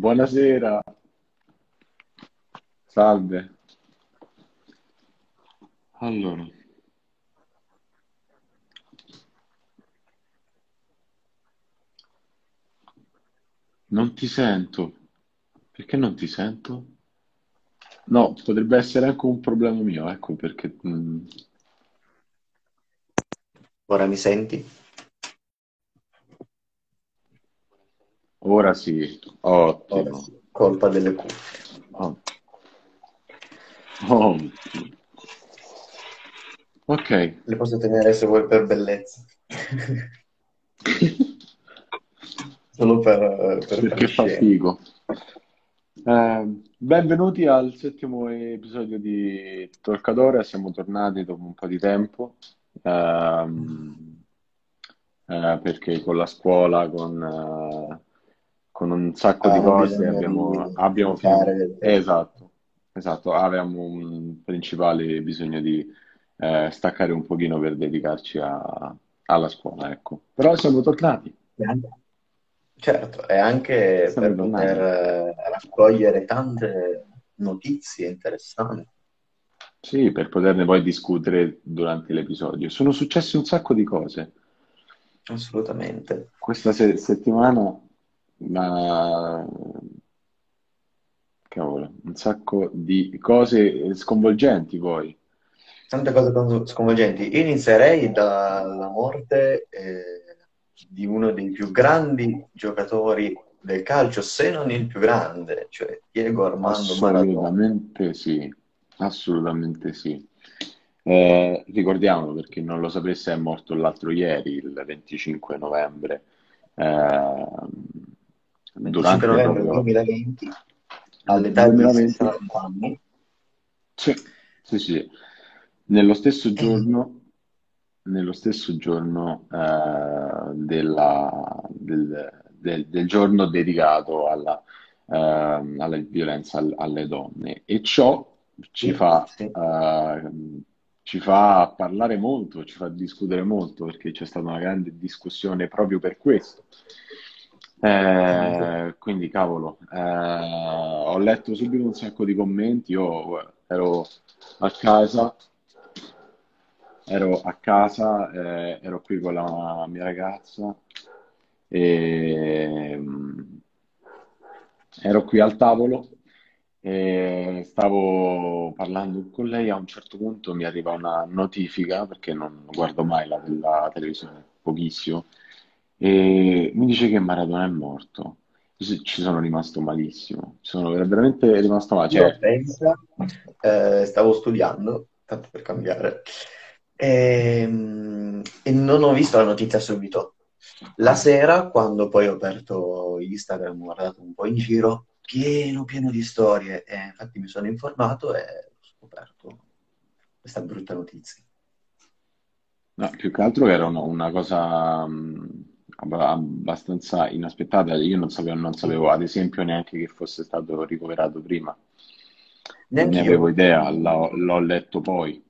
Buonasera, salve. Allora, non ti sento. Perché non ti sento? No, potrebbe essere anche un problema mio, ecco perché... mm, Ora mi senti? Ora sì, Ora ottimo. sì, colpa delle cuffie. Oh, oh, Ok, Le posso tenere se vuoi per bellezza. Solo per, per perché far fa scena. figo. Eh, benvenuti al settimo episodio di Torcadora, siamo tornati dopo un po' di tempo, ehm, eh, perché con la scuola, con, eh, con un sacco di Avevamo cose abbiamo, di abbiamo fare. Esatto, esatto, avevamo un principale bisogno di eh, staccare un pochino per dedicarci a- alla scuola, ecco. Però siamo tornati, Certo, e anche siamo per poter tornati. eh, raccogliere tante notizie interessanti. Sì, per poterne poi discutere durante l'episodio. Sono successe un sacco di cose. Assolutamente. Questa se- settimana, ma cavolo, un sacco di cose sconvolgenti poi. Tante cose con- sconvolgenti. Inizierei dalla morte eh, di uno dei più grandi giocatori del calcio, se non il più grande, cioè Diego Armando Maradona. Assolutamente sì, assolutamente sì. Eh, ricordiamolo per chi non lo sapesse, è morto l'altro ieri, il 25 novembre, ehm, 25 durante novembre proprio 2020, nel all'età di 2020. 60 anni. Sì, sì, sì. Nello stesso giorno, nello stesso giorno eh, della- del, del- del giorno dedicato alla, ehm, alla violenza al- alle donne. E ciò ci fa, sì. eh, ci fa parlare molto, ci fa discutere molto, perché c'è stata una grande discussione proprio per questo. Eh, quindi, cavolo, eh, ho letto subito un sacco di commenti. Io ero a casa, ero a casa, eh, ero qui con la mia ragazza e mm, ero qui al tavolo e stavo parlando con lei. A un certo punto mi arriva una notifica perché non guardo mai la, la televisione, pochissimo, e mi dice che Maradona è morto. Ci sono rimasto malissimo, ci sono veramente rimasto male. Io Cioè, penso, eh, stavo studiando, tanto per cambiare, ehm, e non ho visto la notizia subito. La sera, quando poi ho aperto Instagram, ho guardato un po' in giro, pieno, pieno di storie, e infatti mi sono informato e ho scoperto questa brutta notizia. No, più che altro era una, una cosa mh, abba- abbastanza inaspettata. Io non sapevo, non sapevo, ad esempio, neanche che fosse stato ricoverato prima. Non ne avevo Neanch'io. idea, l'ho l'ho letto poi.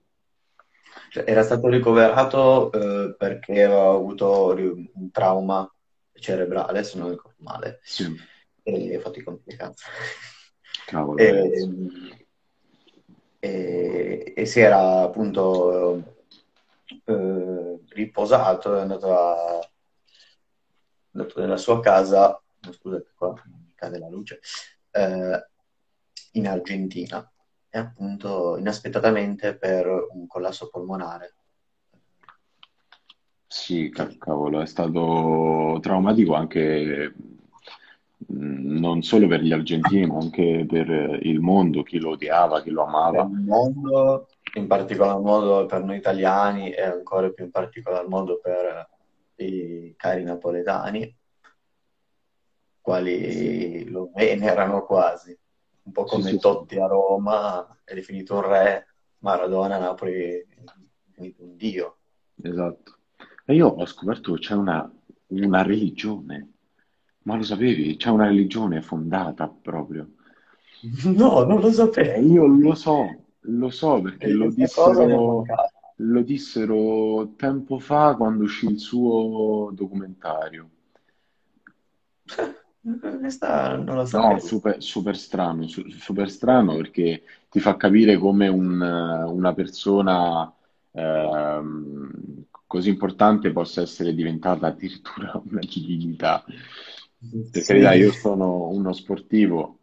Cioè, era stato ricoverato eh, perché aveva avuto un trauma cerebrale, se non ricordo male, Sì, e ha fatto i conti di cazzo. cavolo. E, e- e si era appunto eh, riposato, è andato, a- nella sua casa, scusate qua mi cade la luce, eh, in Argentina e appunto inaspettatamente per un collasso polmonare. Sì, ca- cavolo, è stato traumatico anche mh, non solo per gli argentini, ma anche per il mondo, chi lo odiava, chi lo Per amava. il mondo, in particolar modo per noi italiani e ancora più in particolar modo per i cari napoletani, Sì, quali lo venerano quasi, un po' sì, come sì, sì. Totti a Roma è definito un re, Maradona a Napoli è definito un dio. Esatto. E io ho scoperto che c'è una, una religione, ma lo sapevi? C'è una religione fondata proprio. No, non lo sapevo. io lo so, lo so perché E lo questa cosa lo dissero tempo fa quando uscì il suo documentario. Questa non lo No, sapevo. super, super strano, su- super strano perché ti fa capire come un- una persona ehm, così importante possa essere diventata addirittura una divinità. Per carità, Sì, io sono uno sportivo,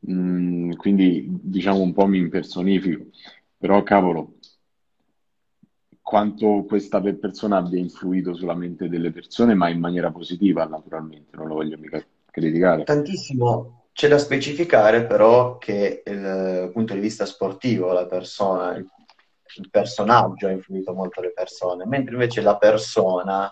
mh, quindi diciamo un po' mi impersonifico, però cavolo, quanto questa pe- persona abbia influito sulla mente delle persone, ma in maniera positiva, naturalmente, non lo voglio mica criticare. tantissimo. C'è da specificare però che il- dal punto di vista sportivo la persona, il, il personaggio ha influito molto le persone, mentre invece la persona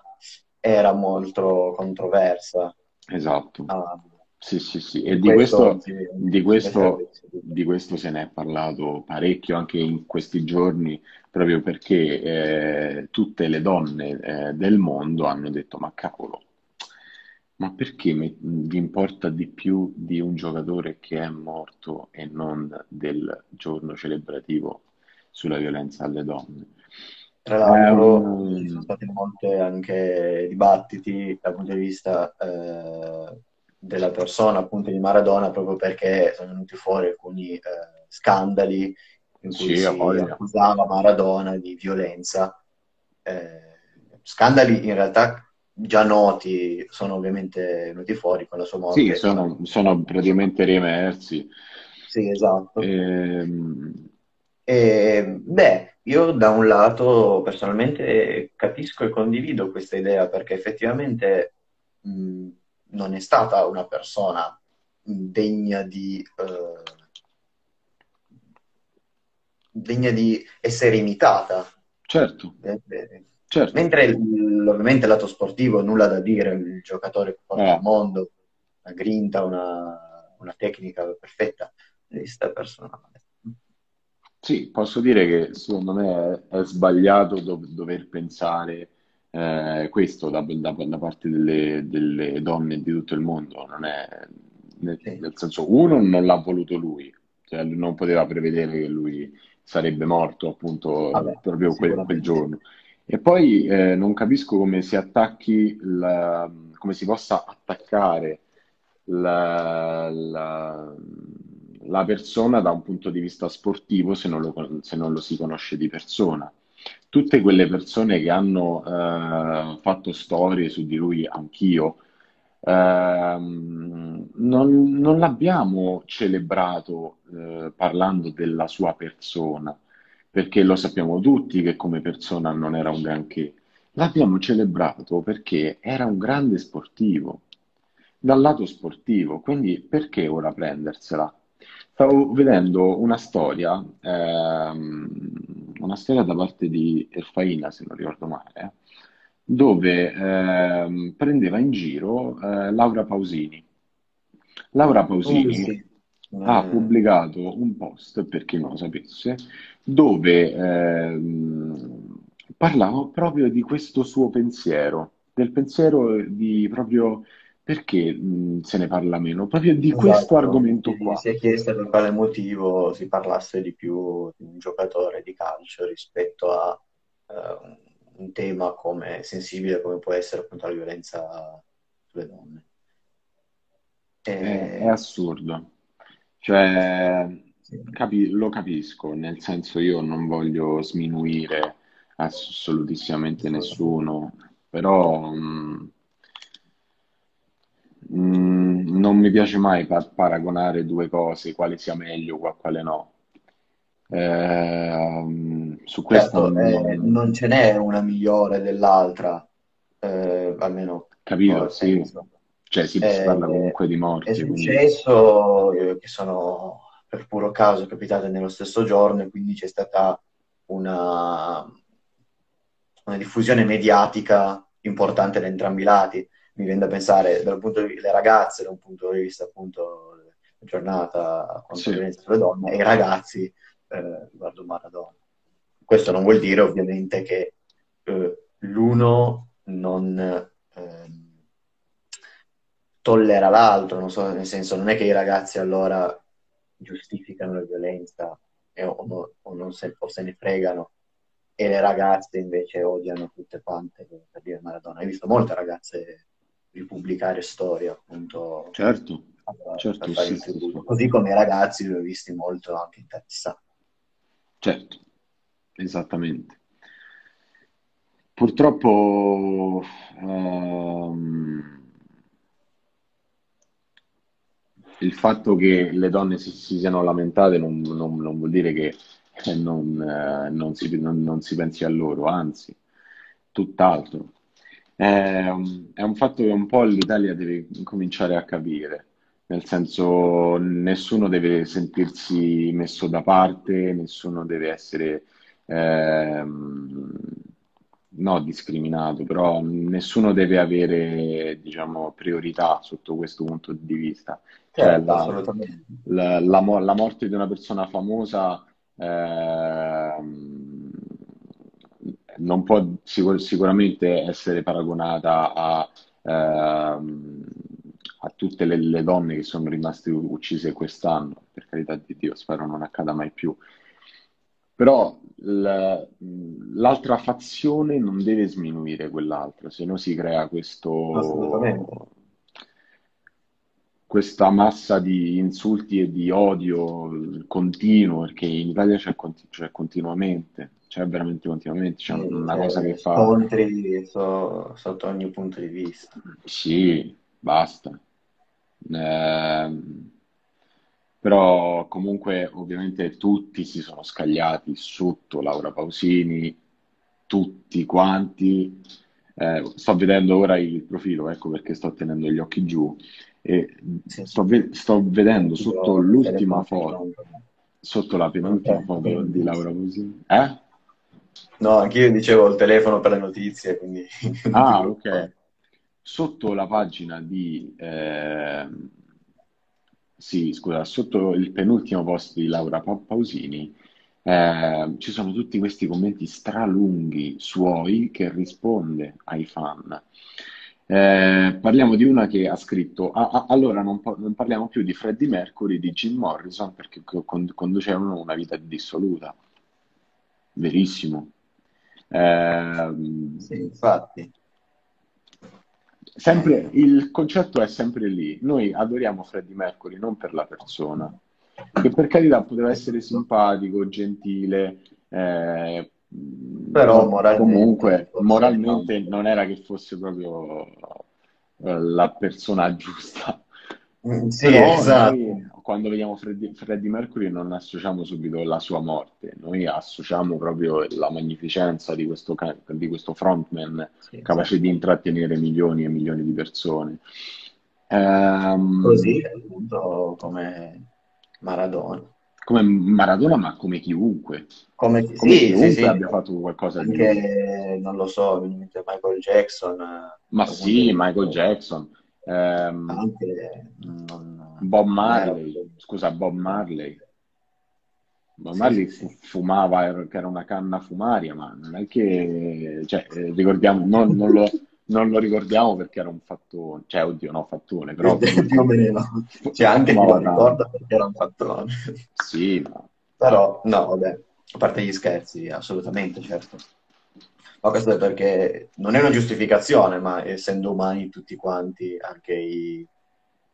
era molto controversa. Esatto. Ah, Sì, sì, sì. e di questo questo, di questo, di questo se ne è parlato parecchio anche in questi giorni, proprio perché eh, tutte le donne eh, del mondo hanno detto: Ma cavolo, ma perché me- vi importa di più di un giocatore che è morto e non del giorno celebrativo sulla violenza alle donne? Tra l'altro ci sono stati molti anche dibattiti dal punto di vista eh, della persona, appunto di Maradona, proprio perché sono venuti fuori alcuni eh, scandali in cui Sì, si voglia. accusava Maradona di violenza. Eh, scandali in realtà già noti, sono ovviamente venuti fuori con la sua Sì, morte e sono, sono praticamente riemersi. Sì, esatto. Ehm, E, beh, io da un lato personalmente capisco e condivido questa idea perché effettivamente mh, non è stata una persona degna di, eh, degna di essere imitata. certo, Eh, eh, certo. Mentre il- ovviamente il lato sportivo, nulla da dire, il giocatore più forte al Ah, mondo, una grinta, una, una tecnica perfetta, questa personale. sì, posso dire che secondo me è, è sbagliato do- dover pensare eh, questo da, da- da parte delle, delle donne di tutto il mondo. Non è, nel, nel senso, uno non l'ha voluto lui, cioè lui non poteva prevedere che lui sarebbe morto appunto Vabbè, proprio quel, quel giorno. E poi eh, non capisco come si attacchi, la- come si possa attaccare la, la- la persona da un punto di vista sportivo se non lo, se non lo si conosce di persona. Tutte quelle persone che hanno eh, fatto storie su di lui, anch'io, non, non l'abbiamo celebrato eh, parlando della sua persona, perché lo sappiamo tutti che come persona non era un granché. L'abbiamo celebrato perché era un grande sportivo, dal lato sportivo, quindi perché ora prendersela? Stavo vedendo una storia, ehm, una storia da parte di Erfaina, se non ricordo male, dove ehm, prendeva in giro eh, Laura Pausini. Laura Uh, Pausini sì. ha Eh, pubblicato un post, per chi non lo sapesse, dove ehm, parlava proprio di questo suo pensiero, del pensiero di proprio perché mh, se ne parla meno, proprio di questo esatto, argomento si, qua. si è chiesto per quale motivo si parlasse di più di un giocatore di calcio rispetto a eh, un tema come sensibile come può essere appunto la violenza sulle donne. È, è E, assurdo. Cioè, sì. capi- lo capisco, nel senso io non voglio sminuire assolutissimamente nessuno, però mh, mh, non mi piace mai pa- paragonare due cose, quale sia meglio, qua- quale no. Ehm, su questo Certo, non, eh, non- ce n'è una migliore dell'altra, eh, almeno capito, sì. Cioè, si, si parla Eh, comunque di è morti, quindi successo eh, che sono per puro caso capitate nello stesso giorno e quindi c'è stata una, una diffusione mediatica importante da entrambi i lati. Mi viene da pensare dal punto di vista delle ragazze, da un punto di vista appunto giornata contro la sì. violenza sulle donne, e i ragazzi eh, riguardo Maradona. Questo non vuol dire ovviamente che eh, l'uno non ehm, tollera l'altro, non so, nel senso non è che i ragazzi allora giustificano la violenza e, o, no- o non se, o se ne fregano e le ragazze invece odiano tutte quante per dire Maradona. Hai visto molte ragazze ripubblicare storie, appunto. Certo, per certo, sì, sì, sì. Così come i ragazzi li ho visti molto anche interessati. Certo, esattamente. Purtroppo ehm, il fatto che le donne si, si siano lamentate non, non- non vuol dire che eh, non, eh, non si, si pensi a loro, anzi, tutt'altro. Un è un fatto che un po' l'Italia deve cominciare a capire, nel senso nessuno deve sentirsi messo da parte, nessuno deve essere, ehm, no, discriminato, però nessuno deve avere, diciamo, priorità sotto questo punto di vista. Cioè, Certo, la, assolutamente. la- la mo- la morte di una persona famosa ehm, non può sicur- sicuramente essere paragonata a, ehm, a tutte le, le donne che sono rimaste uccise quest'anno. Per carità di Dio, spero non accada mai più. Però l'altra fazione non deve sminuire quell'altra, se no si crea questo, questa massa di insulti e di odio continuo, perché in Italia c'è conti- c'è continuamente, c'è veramente continuamente, c'è Sì, una cosa che c'è fa, scontri so- sotto ogni punto di vista. sì, basta. Ehm, però comunque ovviamente tutti si sono scagliati sotto Laura Pausini, tutti quanti. Eh, sto vedendo ora il profilo, ecco perché sto tenendo gli occhi giù e Sì, sto, ve- sto vedendo sotto l'ultima foto, sotto la penultima Ok, foto di Laura Pausini. Eh? No, anch'io dicevo il telefono per le notizie, quindi Ah, ok. Sotto la pagina di, ehm, sì, scusa, sotto il penultimo post di Laura Pa- Pausini, ehm, ci sono tutti questi commenti stralunghi suoi che risponde ai fan. Eh, parliamo di una che ha scritto: "Ah, ah, allora non, pa- non parliamo più di Freddie Mercury, di Jim Morrison perché co- con- conducevano una vita dissoluta. Verissimo. Ehm, Sì, infatti. Sempre, il concetto è sempre lì. Noi adoriamo Freddie Mercury non per la persona, che per carità poteva essere simpatico, gentile, eh, Però moralmente comunque moralmente no. non era che fosse proprio eh, la persona giusta. Mm, Sì, Però esatto. noi quando vediamo Freddie, Freddie Mercury non associamo subito la sua morte, noi associamo proprio la magnificenza di questo, di questo frontman Sì, capace di esatto. intrattenere milioni e milioni di persone. Così Ehm, appunto come Maradona. come Maradona, ma come chiunque, Come, come sì, chiunque sì, abbia fatto qualcosa di... anche, non lo so, Michael Jackson, Ma sì, di Michael vista Jackson, ehm, anche non, Bob non Marley, scusa, Bob Marley. Bob Marley sì, fu- sì. fumava, era- che era una canna fumaria, ma non è che, cioè, eh, ricordiamo, non, non lo, non lo ricordiamo perché era un fattone, cioè, oddio, no, fattone, però Più o comunque meno. fu- C'è anche fumava lo ricorda perché era un fattone. Sì, ma Però, no, vabbè, a parte gli scherzi, assolutamente, certo. Ma questo è perché non è una giustificazione, ma essendo umani tutti quanti, anche i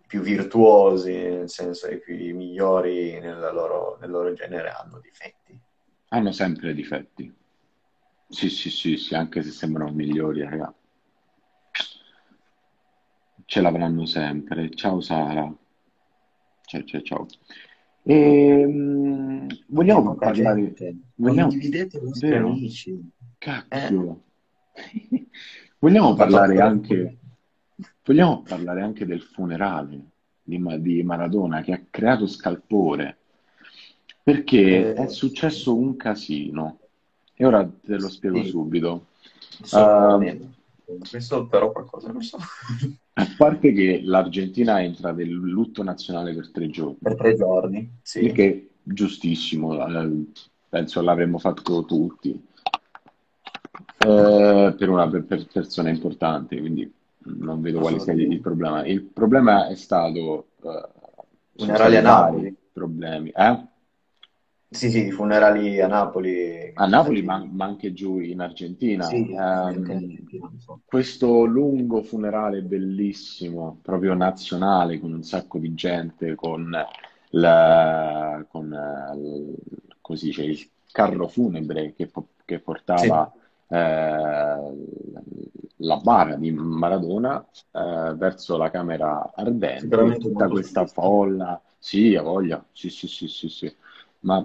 più virtuosi, nel senso i più i migliori nella loro- nel loro genere, hanno difetti. hanno sempre difetti. Sì, sì, sì, sì, anche se sembrano migliori, raga. Ce l'avranno sempre. Ciao Sara. Ciao, ciao, ciao. Ehm, C'è vogliamo parlare... Vogliamo... Condividete i vostri Vero? Amici. Eh, Cacchio. Vogliamo parlare anche... Vogliamo parlare anche del funerale di, di Maradona che ha creato scalpore perché è Eh, successo un casino e ora te lo spiego sì, subito. so, questo però qualcosa non so. a parte che l'Argentina entra nel lutto nazionale per tre giorni, Per tre giorni, sì. che giustissimo, eh, penso l'avremmo fatto tutti, eh, per una per- per persona importante, quindi non vedo quale sia il problema. Il problema è stato eh, Funerali a Napoli. problemi, eh? Sì, sì, i funerali a Napoli. A Napoli, ma, ma anche giù in Argentina. Sì, so. questo lungo funerale bellissimo, proprio nazionale, con un sacco di gente, con, la, con eh, il, così, c'è il carro funebre che, che Sì, portava eh, la bara di Maradona eh, verso la camera ardente, tutta questa folla. Sì, ha voglia, sì, sì, sì, sì, sì. Ma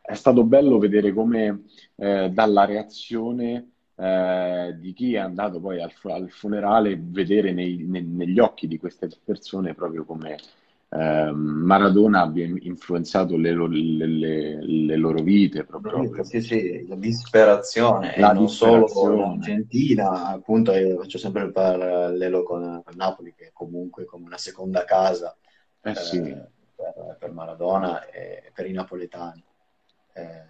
è stato bello vedere come eh, dalla reazione eh, di chi è andato poi al, al funerale, vedere nei- ne- negli occhi di queste persone proprio come eh, Maradona abbia influenzato le, lo- le- le- le loro vite, proprio Sì, sì, la disperazione, la non solo disperazione. Argentina, appunto io faccio sempre il parallelo con, Napoli, che è comunque come una seconda casa Eh sì, eh, per, per Maradona e per i napoletani. Eh,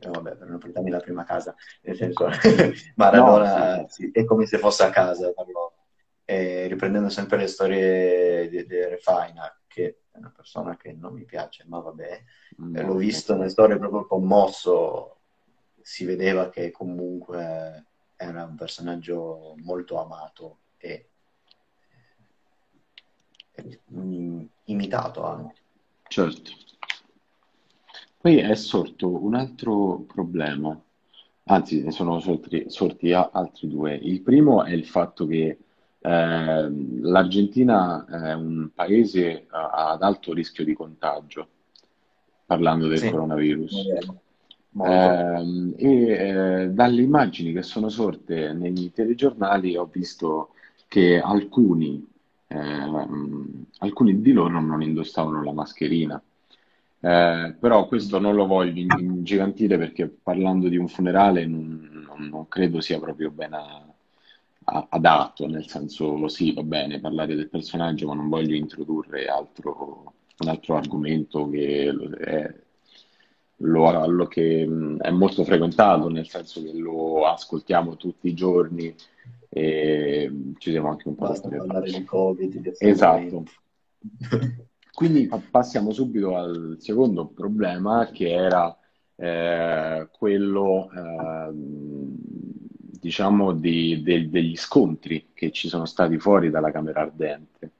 eh, vabbè, per napoletani è la prima casa, nel senso no, sì, sì, Maradona sì, è come se fosse a casa per loro. E riprendendo sempre le storie di Refaina, che è una persona che non mi piace, ma vabbè, eh, l'ho visto nelle storie proprio commosso, si vedeva che comunque era un personaggio molto amato e, e, mm, imitato anche. certo. Poi è sorto un altro problema, anzi ne sono sorti, sorti altri due. Il primo è il fatto che ehm, l'Argentina è un paese eh, ad alto rischio di contagio, parlando del Sì, coronavirus. Ehm, e eh, dalle immagini che sono sorte nei telegiornali ho visto che alcuni, ehm, alcuni di loro non indossavano la mascherina. Eh, però questo non lo voglio in- ingigantire perché parlando di un funerale non, non- credo sia proprio ben a- adatto, nel senso sì, va bene parlare del personaggio, ma non voglio introdurre altro, un altro argomento che è, lo- lo che è molto frequentato, nel senso che lo ascoltiamo tutti i giorni e ci siamo anche un po' Basta detti. parlare di Covid, di Esatto. Quindi pa- passiamo subito al secondo problema che era eh, quello, ehm, diciamo, di- de- degli scontri che ci sono stati fuori dalla Camera Ardente.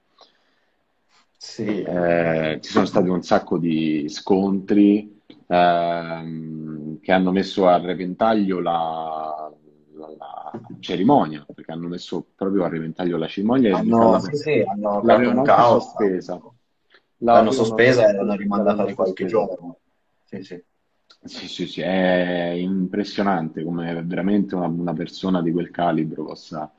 Sì, Eh, ci sono stati un sacco di scontri ehm, che hanno messo a repentaglio la, la- la cerimonia, perché hanno messo proprio a repentaglio la cerimonia e hanno, l'ave- sì, sì, hanno l'avevano anche caos, sospesa. l'hanno sospesa e l'hanno rimandata di qualche giorno. Sì, sì. Sì, sì, sì, è impressionante come veramente una, una persona di quel calibro possa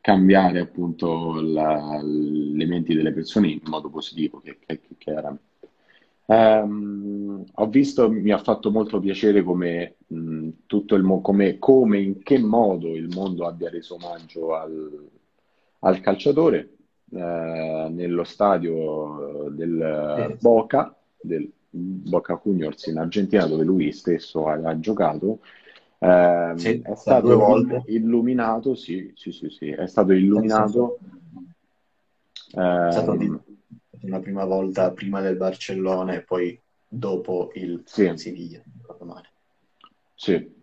cambiare appunto la- le menti delle persone in modo positivo, che, che, che chiaramente. Ehm, ho visto, mi ha fatto molto piacere come, mh, tutto il mo- come, come, in che modo il mondo abbia reso omaggio al, al calciatore eh, nello stadio del Boca, del Boca Juniors in Argentina, dove lui stesso ha, ha giocato. Ehm, sì, è stato volte. illuminato, sì, sì, sì, sì, è stato illuminato. è stato ehm, una prima volta prima del Barcellona e poi dopo il sì, Siviglia, sì.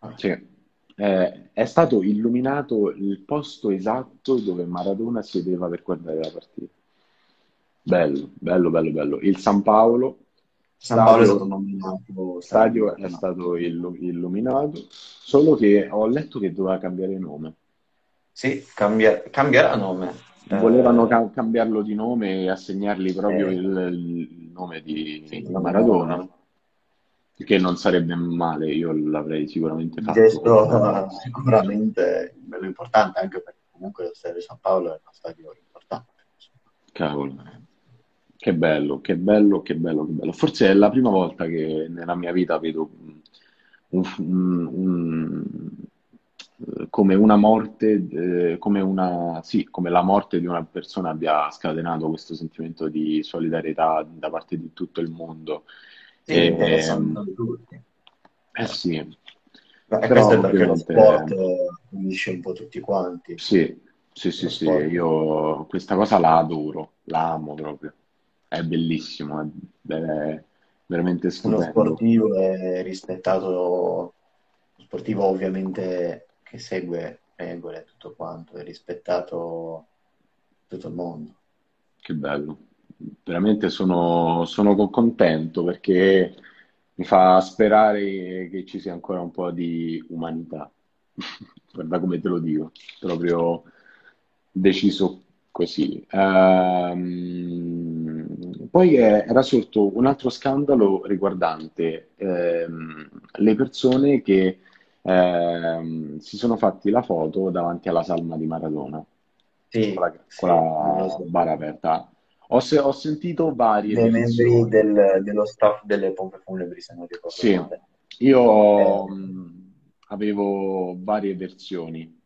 Ah, Sì, Eh, è stato illuminato il posto esatto dove Maradona sedeva per guardare la partita. Bello, bello, bello, bello. Il San Paolo, San Paolo è stato nominato stadio è stato illu- illuminato, solo che ho letto che doveva cambiare nome. Sì, cambia- cambierà nome. Volevano Eh, ca- cambiarlo di nome e assegnargli proprio eh, il, il nome di, sì, Maradona, Maradona. che non sarebbe male, io l'avrei sicuramente fatto gesto eh, sicuramente bello importante, anche perché comunque lo stadio di San Paolo è uno stadio importante. Cavolo, che bello, che bello, che bello, che bello. Forse è la prima volta che nella mia vita vedo un- un- un- eh, come una morte, eh, come una, sì, come la morte di una persona abbia scatenato questo sentimento di solidarietà da parte di tutto il mondo. Sì, E, tutti. eh sì, E però questo è perché lo sport eh, unisce un po' tutti quanti. sì, sì, sì, sì, sport. io questa cosa la adoro, la amo proprio. È bellissimo, è, veramente Uno stupendo. sportivo è rispettato, uno sportivo ovviamente che segue regole e tutto quanto, è rispettato tutto il mondo. Che bello. Veramente sono, sono co- contento perché mi fa sperare che ci sia ancora un po' di umanità. Guarda come te lo dico, proprio deciso così. Ehm, poi era sorto un altro scandalo riguardante ehm, le persone che ehm, si sono fatti la foto davanti alla salma di Maradona con Sì, la, con sì, me lo la so. bara aperta. Ho, se- ho sentito varie Dei membri del- dello staff delle pompe funebri, se non ricordo Sì, male. io Eh, mh, avevo varie versioni,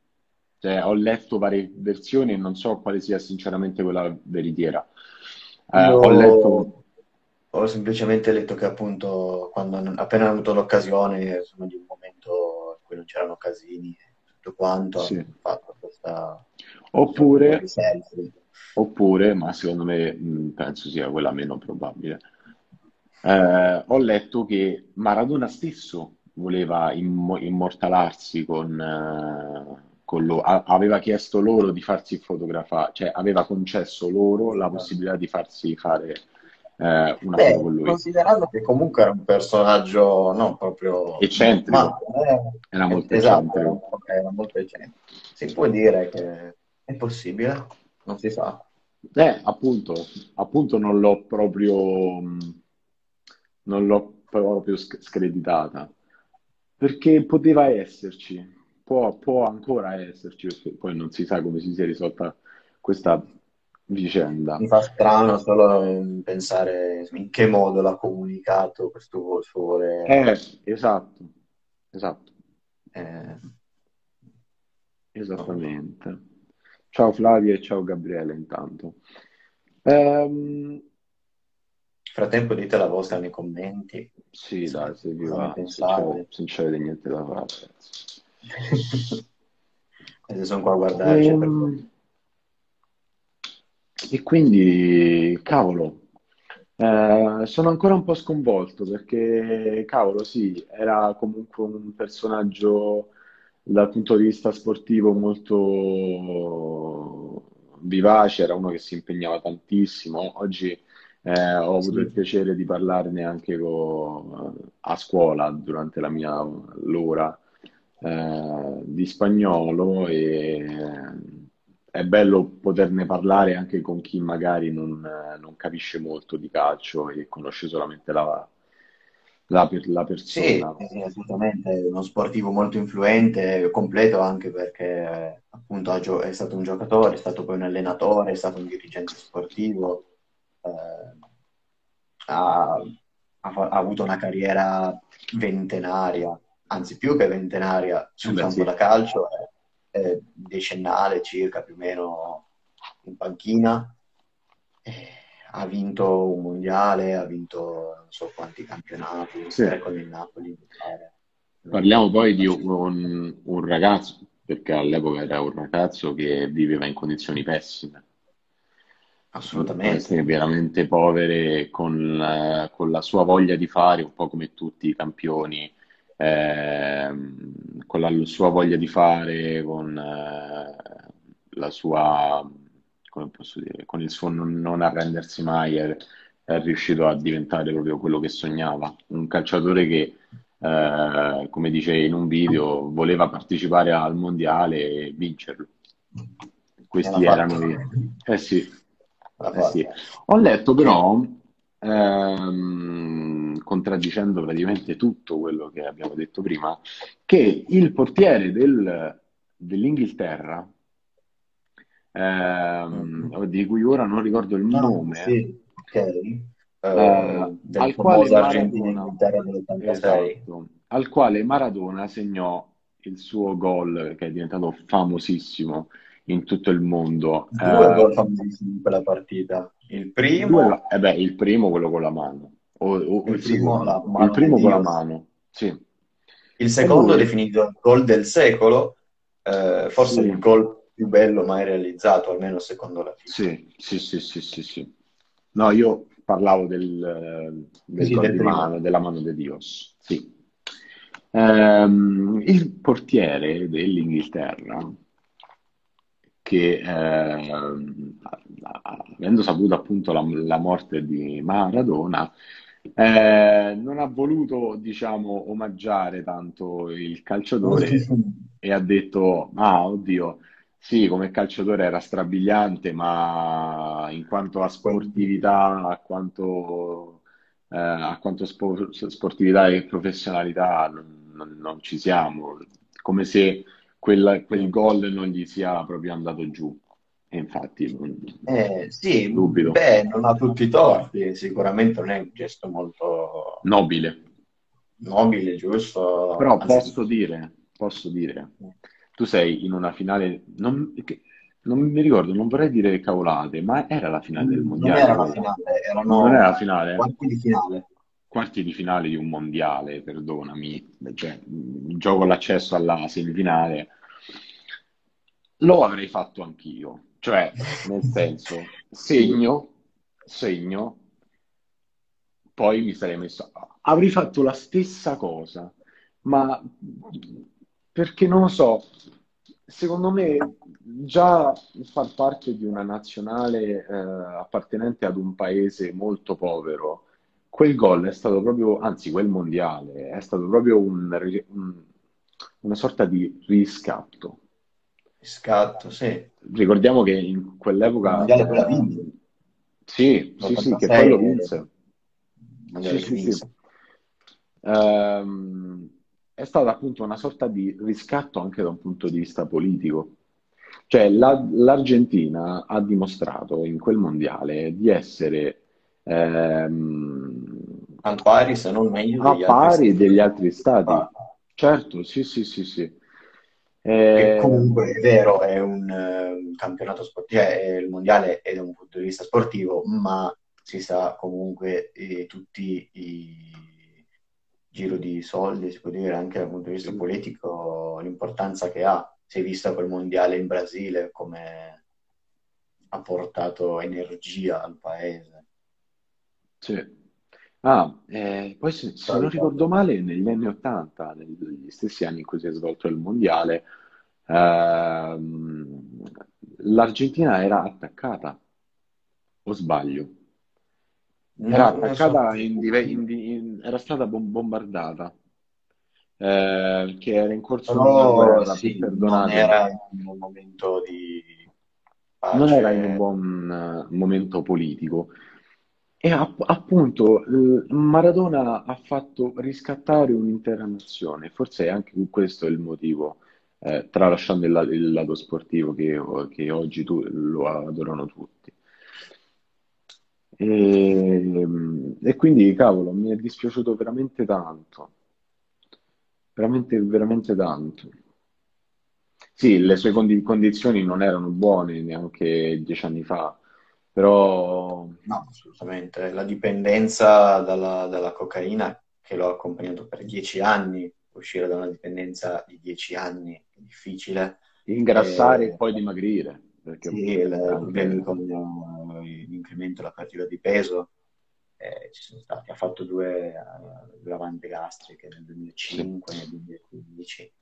cioè ho letto varie versioni e non so quale sia sinceramente quella veritiera. Eh, ho letto, ho semplicemente letto che appunto quando hanno- appena hanno avuto l'occasione, insomma, di un momento in cui non c'erano casini e tutto quanto, sì, hanno fatto questa oppure, oppure, ma secondo me mh, penso sia quella meno probabile. Eh, ho letto che Maradona stesso voleva immo- immortalarsi con, eh, con lo- a- aveva chiesto loro di farsi fotografare, cioè aveva concesso loro la possibilità di farsi fare eh, una foto Beh, con lui. considerando che comunque era un personaggio non proprio Eccentrico, era eh, molto esatto, era, eccentrico. era molto eccentrico. Si può dire che è possibile, non si sa. Eh, appunto, appunto non l'ho proprio, non l'ho proprio sc- screditata, perché poteva esserci, può, può ancora esserci, perché poi non si sa come si sia risolta questa vicenda. Mi fa strano solo pensare in che modo l'ha comunicato questo volere. Eh, esatto, esatto, Eh, esattamente. Ciao Flavia e ciao Gabriele intanto. Ehm, Nel frattempo dite la vostra nei commenti, sì, dai, se vi va, se c'è, non c'avete niente da fare. Sono qua a guardarci per Ehm, E quindi, cavolo, eh, sono ancora un po' sconvolto perché, cavolo, sì, era comunque un personaggio dal punto di vista sportivo molto vivace, era uno che si impegnava tantissimo. Oggi eh, ho avuto il Sì. piacere di parlarne anche co- a scuola durante la mia l'ora eh, di spagnolo e eh, è bello poterne parlare anche con chi magari non, eh, non capisce molto di calcio e conosce solamente la, la per- la persona. sì, assolutamente, è uno sportivo molto influente, completo anche perché appunto è stato un giocatore, è stato poi un allenatore, è stato un dirigente sportivo, eh, ha, ha ha avuto una carriera ventenaria, anzi più che ventenaria Eh sul beh, campo da sì, calcio, è, è decennale circa più o meno in panchina. Eh, Ha vinto un mondiale, ha vinto non so quanti campionati, sì. con il Napoli. Parliamo poi di un, un ragazzo, perché all'epoca era un ragazzo che viveva in condizioni pessime. assolutamente. Veramente povere, con la, con la sua voglia di fare, un po' come tutti i campioni, ehm, con la sua voglia di fare, con eh, la sua, come posso dire, con il suo non, non arrendersi mai, è, è riuscito a diventare proprio quello che sognava. Un calciatore che, eh, come dice in un video, voleva partecipare al mondiale e vincerlo. Questi erano i... Eh sì, eh sì. Ho letto però, ehm, contraddicendo praticamente tutto quello che abbiamo detto prima, che il portiere del- dell'Inghilterra, ehm, Mm. di cui ora non ricordo il Ah, nome, sì, ok. eh, Eh, al quale Maradona, Argentina-Inghilterra dell'86. esatto, al quale Maradona segnò il suo gol che è diventato famosissimo in tutto il mondo. Due gol Eh, famosissimi in quella partita. Il due, primo, eh beh, il primo quello con la mano, o, o- il il primo, secondo, il primo con la Dio. mano, sì. Il secondo, lui, definito il gol del secolo, eh, forse il sì, gol più bello mai realizzato, almeno secondo la FIFA. sì, sì, sì, sì, sì, sì. No, io parlavo del, del Sì, gol del di primo. mano, della mano di Dios. Sì. Ehm, il portiere dell'Inghilterra, che ehm, avendo saputo appunto la, la morte di Maradona, eh, non ha voluto, diciamo, omaggiare tanto il calciatore e ha detto, ah, oddio, sì, come calciatore era strabiliante, ma in quanto a sportività, a quanto, eh, a quanto spo- sportività e professionalità non, non- non ci siamo, come se quel, quel gol non gli sia proprio andato giù. E infatti, non- Eh, sì, dubito. beh, non ha tutti i torti, sicuramente non è un gesto molto Nobile. nobile, giusto, Però anzi, posso dire, posso dire, tu sei in una finale, non, che- non mi ricordo, non vorrei dire cavolate, ma era la finale del non mondiale. era la finale, Non era la erano finale? quarti di finale. Quarti di finale di un mondiale, perdonami, cioè, mh, gioco l'accesso alla semifinale. Lo avrei fatto anch'io, cioè, nel senso, segno, segno, poi mi sarei messo, avrei fatto la stessa cosa, ma perché non lo so, secondo me già far parte di una nazionale eh, appartenente ad un paese molto povero, quel gol è stato proprio, anzi quel mondiale, è stato proprio un un- una sorta di riscatto. Scatto, sì. Ricordiamo che in Il quell'epoca, mondiale poi la vinse, sì, sì, sì, che poi lo l'86 vinse. il Sì, mondiale sì. Ehm, è stata appunto una sorta di riscatto anche da un punto di vista politico. Cioè, la- l'Argentina ha dimostrato in quel mondiale di essere ehm, Al pari, se non meglio, a degli altri pari stati. degli altri stati. Ah, Certo, sì, sì, sì, sì. Che Eh, comunque è vero, è un, eh, un campionato sportivo, cioè il mondiale è da un punto di vista sportivo, ma si sa comunque eh, tutti i giro di soldi, si può dire anche dal punto di vista politico, l'importanza che ha. Si è visto quel mondiale in Brasile come ha portato energia al paese. sì. Ah, eh, poi se, se non ricordo male, negli anni Ottanta, negli stessi anni in cui si è svolto il mondiale, l'Argentina era attaccata, o sbaglio? Era sono attaccata in, dive- in di- in- era stata bom- bombardata, eh, che era in corso Però guerra, sì, non era in un momento di non era in un pace. buon eh, momento politico. E app- appunto Maradona ha fatto riscattare un'intera nazione, forse è anche questo il motivo, eh, tralasciando il, il lato sportivo che, che oggi tu- lo adorano tutti. E, e quindi, cavolo, mi è dispiaciuto veramente tanto, veramente, veramente tanto. Sì, le sue condi- condizioni non erano buone neanche dieci anni fa, però No, assolutamente. La dipendenza dalla, dalla cocaina che l'ho accompagnato per dieci anni, uscire da una dipendenza di dieci anni è difficile. ingrassare e E, poi dimagrire, perché sì, il- con eh, l'incremento della perdita di peso eh, ci sono stati. Ha fatto due eh, lavande gastriche nel Sì, 2005 e nel 2015.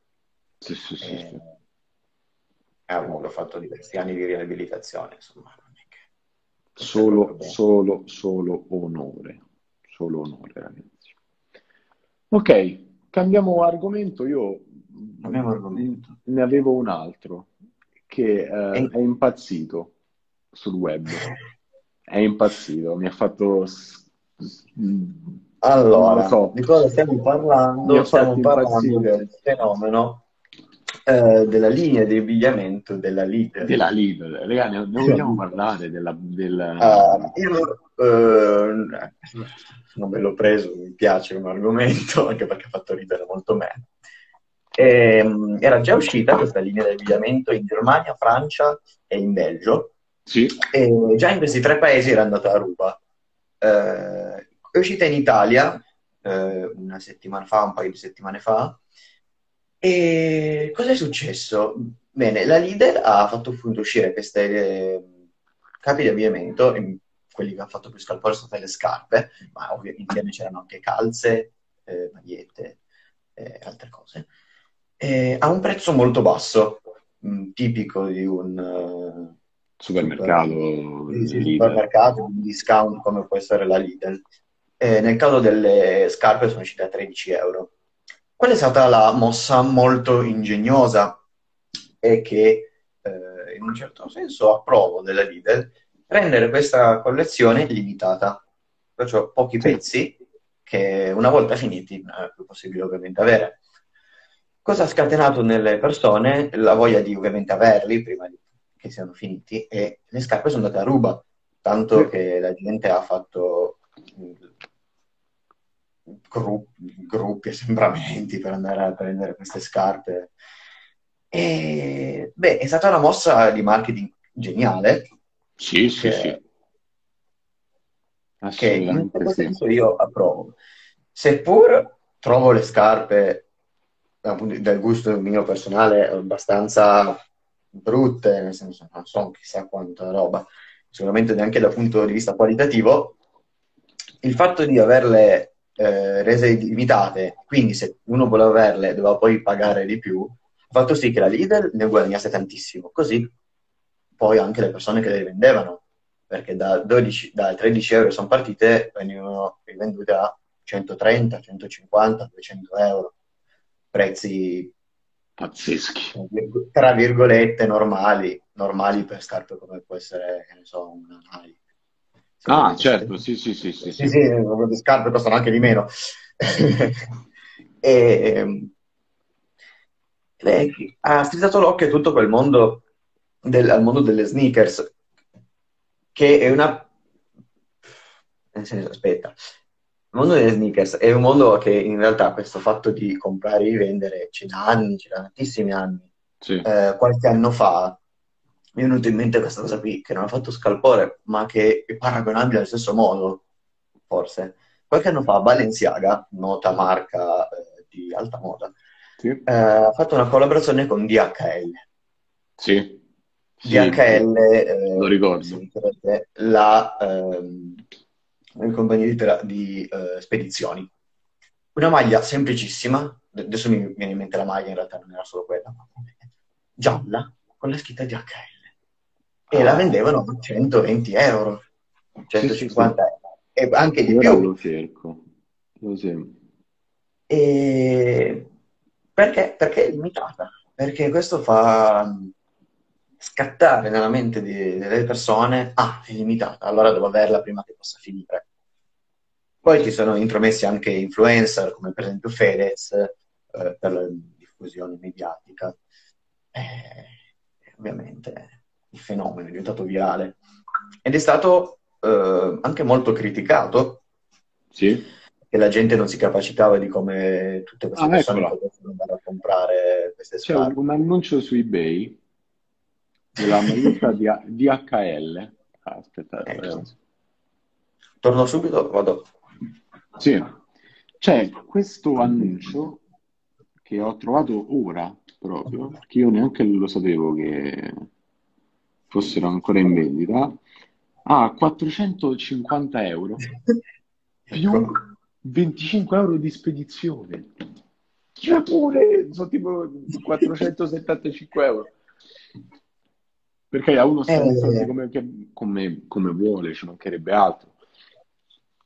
sì, sì, sì, sì. E, ha avuto fatto diversi anni di riabilitazione, insomma, che Solo, solo, solo onore, solo onore, ragazzi. Ok, cambiamo argomento. Io Cambiamo mm, argomento. ne avevo un altro che eh, E- è impazzito sul web. È impazzito, mi ha fatto, lo Allora, so, di cosa stiamo parlando? Stiamo parlando del fenomeno eh, della linea di abbigliamento della leader. Della Lidl, raga, ne, ne vogliamo parlare della, del... Ah, io eh, non me l'ho preso, mi piace come argomento, anche perché ha fatto ridere molto me. Ehm, era già uscita questa linea di abbigliamento in Germania, Francia e in Belgio. Sì, E già in questi tre paesi era andata a ruba. Eh, è uscita in Italia eh, una settimana fa, un paio di settimane fa. E cosa è successo? Bene, la leader ha fatto appunto uscire queste eh, capi di abbigliamento quelli che hanno fatto più scalpore sono state le scarpe, ma ovviamente insieme c'erano anche calze, eh, magliette e altre cose, e a un prezzo molto basso, mh, mm, tipico di un uh, supermercato, super, sì, supermercato, un discount come può essere la Lidl. E nel caso delle scarpe sono uscite a 13 euro. Qual è stata la mossa molto ingegnosa e che eh, in un certo senso approvo della Lidl, rendere questa collezione limitata, perciò pochi pezzi che una volta finiti non è più possibile ovviamente avere. Cosa ha scatenato nelle persone? La voglia di ovviamente averli prima che siano finiti e le scarpe sono andate a ruba, tanto che la gente ha fatto gruppi, gruppi assembramenti per andare a prendere queste scarpe. E, beh, è stata una mossa di marketing geniale. Sì, sì, che, sì. Che in questo senso io approvo. Seppur trovo le scarpe dal gusto mio personale abbastanza brutte, nel senso non so chissà quanta roba, sicuramente neanche dal punto di vista qualitativo, il fatto di averle eh, rese limitate, quindi se uno voleva averle doveva poi pagare di più, ha fatto sì che la Lidl ne guadagnasse tantissimo, così poi anche le persone che le vendevano, perché da, 12, da 13 euro sono partite, venivano rivendute a 130, 150, 200 euro, prezzi pazzeschi, tra virgolette normali, normali per scarpe come può essere, che ne so, una Nike Ah, certo, sì, sì, sì. Sì, sì, sì le scarpe costano anche di meno. e, lei ha strizzato l'occhio a tutto quel mondo, del, al mondo delle sneakers, che è una... Nel senso, aspetta, il mondo delle sneakers è un mondo che in realtà questo fatto di comprare e rivendere c'è da anni, c'è da tantissimi anni. Sì. Eh, qualche anno fa mi è venuto in mente questa cosa qui, che non ha fatto scalpore, ma che è paragonabile allo stesso modo, forse. Qualche anno fa Balenciaga, nota marca eh, di alta moda, sì. eh, ha fatto una collaborazione con DHL. Sì. DHL, eh, lo ricordo. La ehm, compagnia di, di eh, spedizioni. Una maglia semplicissima, adesso mi viene in mente la maglia, in realtà non era solo quella, ma gialla, con la scritta DHL e la vendevano a 120 euro, 150 euro, e anche di più. lo cerco, lo sembra. E... Perché? Perché è limitata, perché questo fa scattare nella mente di, delle persone, ah, è limitata, allora devo averla prima che possa finire. Poi ci sono intromessi anche influencer, come per esempio Fedez, eh, per la diffusione mediatica. Eh, ovviamente il fenomeno, è diventato virale. Ed è stato eh, anche molto criticato. Sì. Che la gente non si capacitava di come tutte queste ah, persone potessero andare a comprare queste scarpe. C'è un annuncio su eBay della maglietta di DHL. Ah, aspettate, ecco. Torno subito, vado. Sì, c'è questo annuncio che ho trovato ora proprio, perché io neanche lo sapevo che fossero ancora in vendita, a 450 euro più 25 euro di spedizione. Cioè pure, sono tipo 475 euro. Perché a uno sta eh, come, come, come, vuole, ci mancherebbe altro.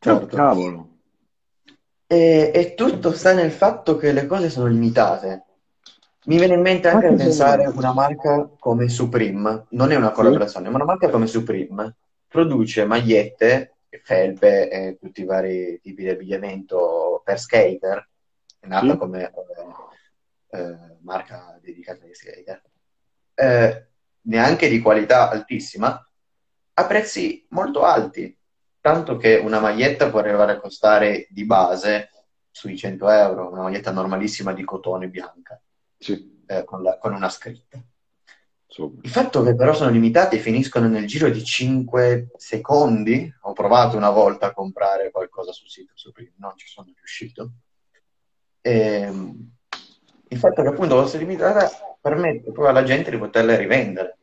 Certo. cavolo. E, e tutto sta nel fatto che le cose sono limitate. Mi viene in mente anche, pensare a una marca come Supreme, non è una collaborazione, sì. ma una marca come Supreme produce magliette, felpe e tutti i vari tipi di abbigliamento per skater, è nata sì. come eh, eh, marca dedicata agli skater, eh, neanche di qualità altissima, a prezzi molto alti, tanto che una maglietta può arrivare a costare di base sui 100 euro, una maglietta normalissima di cotone bianca sì. eh, con, la, con, una scritta. Super. Il fatto che però sono limitati e finiscono nel giro di 5 secondi, ho provato una volta a comprare qualcosa sul sito non ci sono riuscito. Ehm, il fatto che appunto fosse limitata permette poi alla gente di poterle rivendere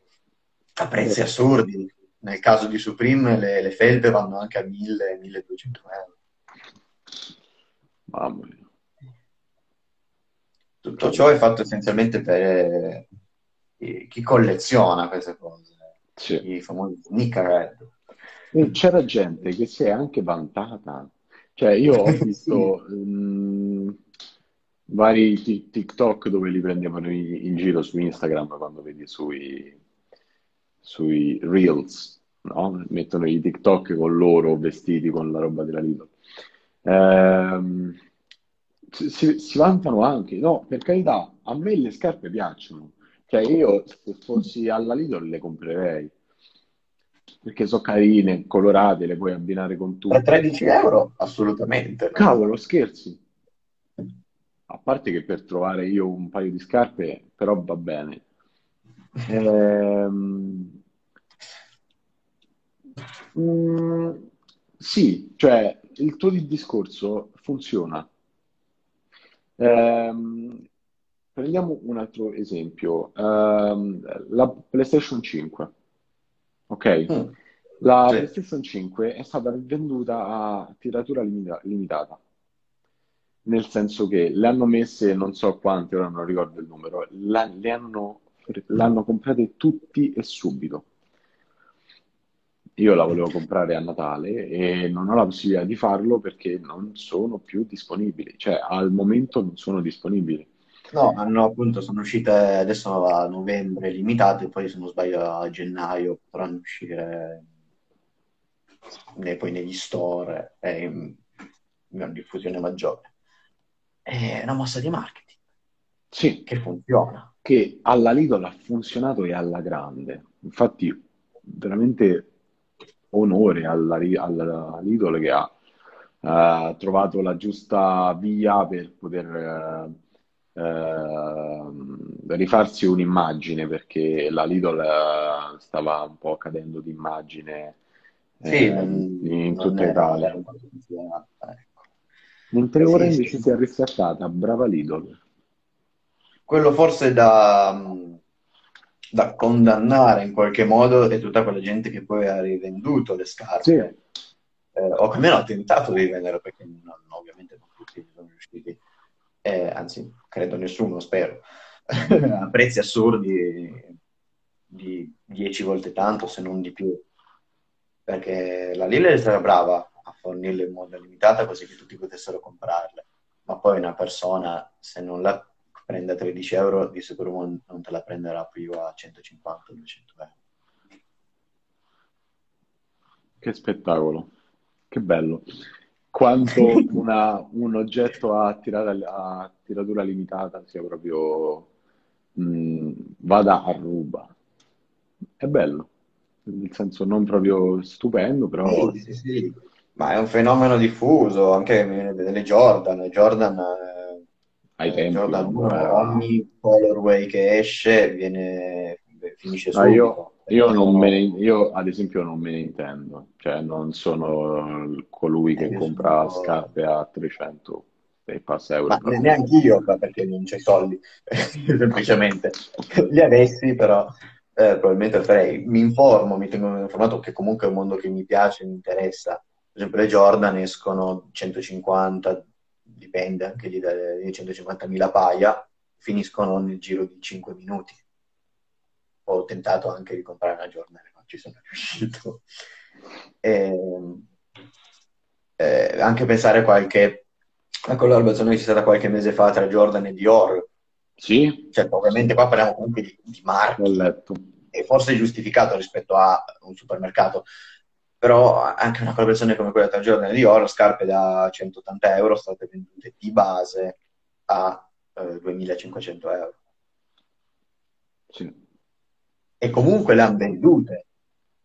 a prezzi assurdi. nel caso di Supreme le, le felpe vanno anche a 1000-1200 euro. Mamma mia. Tutto ciò è fatto essenzialmente per eh, chi colleziona queste cose, Sì. i famosi sneakerhead. C'era gente che si è anche vantata. Cioè, io ho Sì. visto mm, vari ti- TikTok dove li prendevano in, in giro su Instagram quando vedi sui, sui Reels, no? Mettono i TikTok con loro vestiti con la roba della Lidl. Ehm, si, si- vantano anche, no, per carità, a me le scarpe piacciono. Cioè, io se fossi alla Lidl le comprerei perché sono carine, colorate, le puoi abbinare con tutto. 13 euro? Assolutamente. no? Cavolo, scherzi. A parte che per trovare io un paio di scarpe, però va bene. Ehm, mm, sì, cioè il tuo discorso funziona. Ehm, prendiamo un altro esempio, Ehm, la PlayStation 5, ok? Mm, La sì. PlayStation 5 è stata venduta a tiratura limita- limitata, nel senso che le hanno messe, non so quante, ora non ricordo il numero, la- le hanno, l'hanno comprate tutti e subito. Io la volevo comprare a Natale e non ho la possibilità di farlo perché non sono più disponibili, cioè al momento non sono disponibili. No, hanno appunto, sono uscite adesso a novembre limitate, poi se non sbaglio a gennaio potranno uscire poi negli store in in una diffusione maggiore. È una mossa di marketing Sì, che funziona. che alla Lidl ha funzionato e alla grande. Infatti, veramente onore alla, alla Lidl che ha eh, trovato la giusta via per poter eh, eh, rifarsi un'immagine, perché la Lidl eh, stava un po' cadendo di immagine Sì, eh, in tutta Italia. era un po' funzionata, ecco. Mentre ora Sì, invece sì. si è riscattata, brava Lidl. Quello forse da, da condannare in qualche modo è tutta quella gente che poi ha rivenduto le Sì, scarpe, eh, o almeno ha tentato di rivendere, perché non- ovviamente non tutti sono riusciti, eh, anzi, credo nessuno, spero, a prezzi assurdi di 10 volte tanto, se non di più, perché la Lille è stata brava a fornirle in modo limitato così che tutti potessero comprarle, ma poi una persona, se non la prende a 13 euro, di sicuro non te la prenderà più a 150-200 euro. che spettacolo, che bello. Quanto una- un oggetto a, tirata- a tiratura limitata sia proprio mh, vada a ruba. È bello, nel senso non proprio stupendo, però Sì, sì, sì, ma è un fenomeno diffuso, anche nelle Jordan, Jordan, eh, ai eh, tempi Jordan quando 1, era... ogni colorway che esce viene, finisce io, subito, io perché non me ne, io ad esempio non me ne intendo, cioè non sono colui eh, che io compra sono, scarpe a 300 e passa euro ma neanche io, perché non c'ho i soldi, semplicemente, li avessi però eh, probabilmente farei, mi informo, mi tengo informato che comunque è un mondo che mi piace, mi interessa, esempio le Jordan escono 150, dipende anche lì dalle 150.000 paia, finiscono nel giro di 5 minuti. Ho tentato anche di comprare una Jordan e non ci sono riuscito. E, eh, anche pensare a qualche a collaborazione che c'è stata qualche mese fa tra Jordan e Dior, Sì, cioè ovviamente qua parliamo comunque di, di marchi. E forse è giustificato rispetto a un supermercato, però anche una collaborazione come quella tra Jordan e Dior, scarpe da 180 euro sono state vendute di base a eh, 2500 euro. Sì. e comunque le hanno vendute,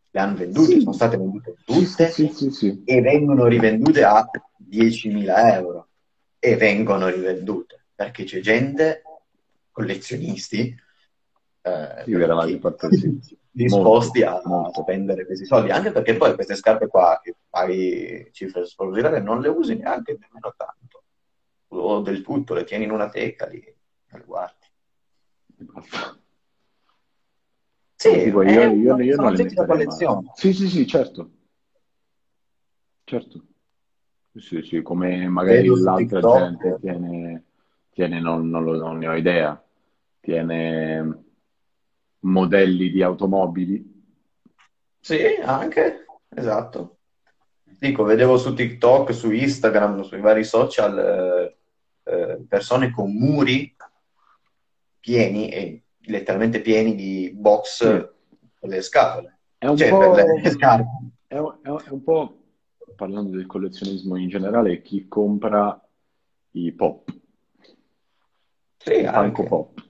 le hanno vendute, sono Sì, state vendute tutte sì, e vengono rivendute a 10.000 euro. E vengono rivendute perché c'è gente, collezionisti, eh, Sì, per la maggior sì. Molto, disposti a molto. spendere questi soldi, anche perché poi queste scarpe qua che paghi cifre spropositate non le usi neanche nemmeno tanto, o del tutto, le tieni in una teca lì, e le guardi. Sì, tipo, io, io, io non le collezione. Sì, sì, sì, certo. Certo. Sì, sì, come magari l'altra gente tiene, tiene non, non, lo, non ne ho idea, tiene modelli di automobili. Sì, anche, esatto. Dico, vedevo su TikTok, su Instagram, sui vari social, eh, eh, persone con muri pieni, e letteralmente pieni di box sì. per le scatole. È un, cioè, po'... È un, è un po', parlando del collezionismo in generale, chi compra i pop. Sì, anche. pop.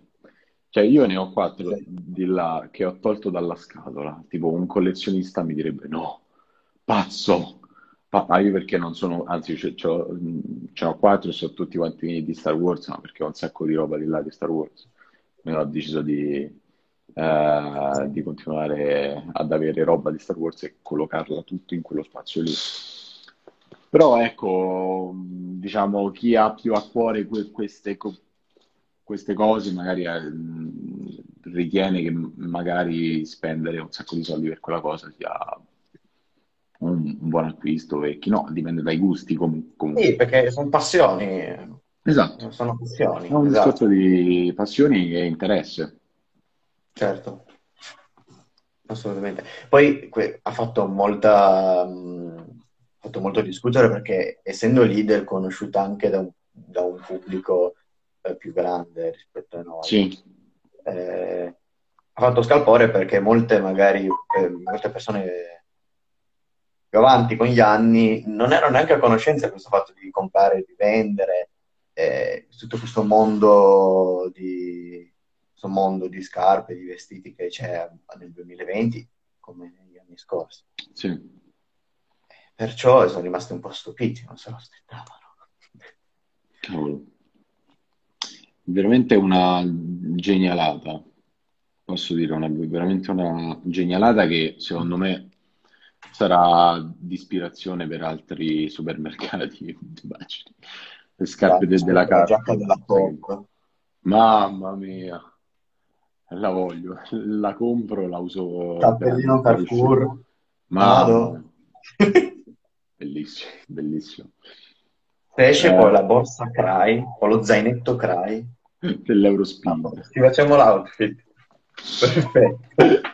Cioè, io ne ho quattro di là che ho tolto dalla scatola. Tipo, un collezionista mi direbbe: no, pazzo, ma io perché non sono, anzi, ce, ce, ce n'ho quattro e sono tutti quanti di Star Wars, ma perché ho un sacco di roba di là di Star Wars. Me ho deciso di, eh, di continuare ad avere roba di Star Wars e collocarla tutto in quello spazio lì. Però ecco, diciamo, chi ha più a cuore que- queste, queste cose magari eh, ritiene che magari spendere un sacco di soldi per quella cosa sia un, un buon acquisto e chi no, dipende dai gusti. Com- com- sì, perché sono passioni. Esatto. Sono passioni. È un esatto. discorso di passioni e interesse. Certo, assolutamente. Poi que- ha fatto molta... Mh, ha fatto molto discutere perché essendo leader conosciuta anche da un, da un pubblico più grande rispetto a noi. Sì. Eh, ha fatto scalpore perché molte magari eh, molte persone più avanti con gli anni non erano neanche a conoscenza di questo fatto di comprare, di vendere, eh, tutto questo mondo di, questo mondo di scarpe, di vestiti che c'è nel 2020 come negli anni scorsi. Sì. Perciò sono rimasti un po' stupiti, non se lo aspettavano. Cavolo. Veramente una genialata, posso dire, una, veramente una genialata che secondo me sarà di ispirazione per altri supermercati. Le scarpe de- della casa. della Coop. Mamma mia, la voglio, la compro, la uso. Cappellino Carrefour. Ma bellissimo, bellissimo. Pesce eh, con la borsa Cry, con lo zainetto Cry. Dell'Eurospin. Ci facciamo l'outfit. Perfetto